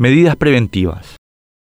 Medidas preventivas.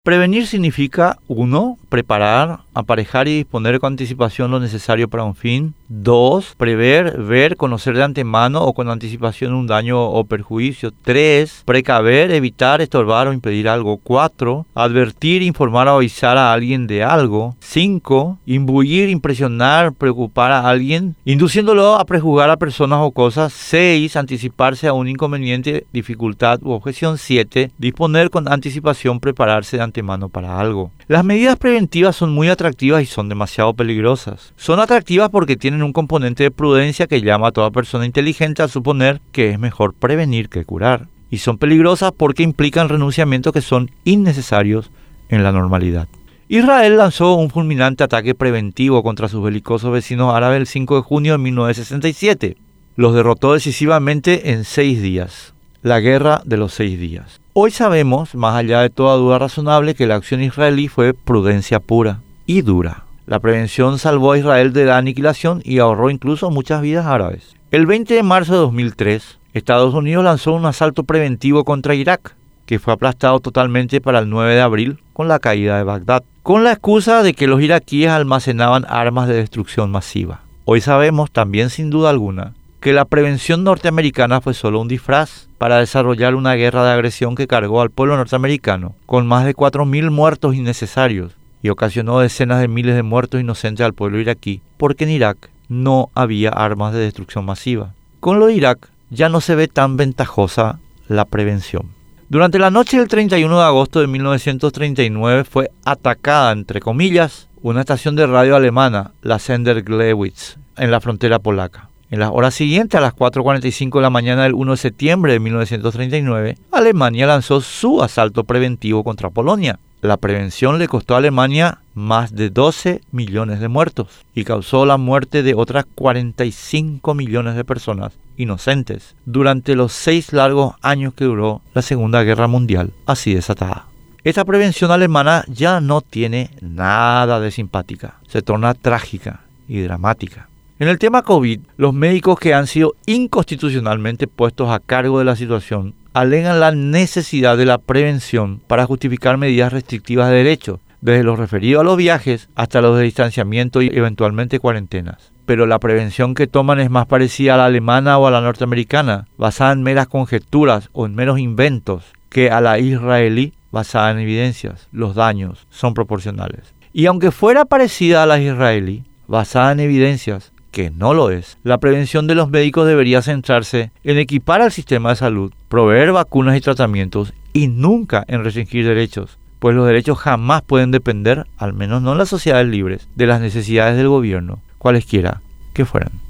Prevenir significa, uno, preparar, aparejar y disponer con anticipación lo necesario para un fin. 2. Prever, ver, conocer de antemano o con anticipación un daño o perjuicio. 3. Precaver, evitar, estorbar o impedir algo. 4. Advertir, informar o avisar a alguien de algo. 5. Imbuir, impresionar, preocupar a alguien, induciéndolo a prejuzgar a personas o cosas. 6. Anticiparse a un inconveniente, dificultad u objeción. 7. Disponer con anticipación, prepararse de antemano para algo. Las medidas preventivas son muy atractivas y son demasiado peligrosas. Son atractivas porque tienen un componente de prudencia que llama a toda persona inteligente a suponer que es mejor prevenir que curar. Y son peligrosas porque implican renunciamientos que son innecesarios en la normalidad. Israel lanzó un fulminante ataque preventivo contra sus belicosos vecinos árabes el 5 de junio de 1967. Los derrotó decisivamente en seis días. La guerra de los seis días. Hoy sabemos, más allá de toda duda razonable, que la acción israelí fue prudencia pura y dura. La prevención salvó a Israel de la aniquilación y ahorró incluso muchas vidas árabes. El 20 de marzo de 2003, Estados Unidos lanzó un asalto preventivo contra Irak, que fue aplastado totalmente para el 9 de abril con la caída de Bagdad, con la excusa de que los iraquíes almacenaban armas de destrucción masiva. Hoy sabemos también sin duda alguna que la prevención norteamericana fue solo un disfraz para desarrollar una guerra de agresión que cargó al pueblo norteamericano con más de 4.000 muertos innecesarios y ocasionó decenas de miles de muertos inocentes al pueblo iraquí, porque en Irak no había armas de destrucción masiva. Con lo de Irak ya no se ve tan ventajosa la prevención. Durante la noche del 31 de agosto de 1939 fue atacada, entre comillas, una estación de radio alemana, la Sender Glewitz, en la frontera polaca. En las horas siguientes, a las 4.45 de la mañana del 1 de septiembre de 1939, Alemania lanzó su asalto preventivo contra Polonia. La prevención le costó a Alemania más de 12 millones de muertos y causó la muerte de otras 45 millones de personas inocentes durante los seis largos años que duró la Segunda Guerra Mundial, así desatada. Esta prevención alemana ya no tiene nada de simpática, se torna trágica y dramática. En el tema COVID, los médicos que han sido inconstitucionalmente puestos a cargo de la situación alegan la necesidad de la prevención para justificar medidas restrictivas de derechos, desde lo referido a los viajes hasta los de distanciamiento y eventualmente cuarentenas. Pero la prevención que toman es más parecida a la alemana o a la norteamericana, basada en meras conjeturas o en meros inventos, que a la israelí basada en evidencias. Los daños son proporcionales. Y aunque fuera parecida a la israelí, basada en evidencias, que no lo es, la prevención de los médicos debería centrarse en equipar al sistema de salud, proveer vacunas y tratamientos y nunca en restringir derechos, pues los derechos jamás pueden depender, al menos no en las sociedades libres, de las necesidades del gobierno, cualesquiera que fueran.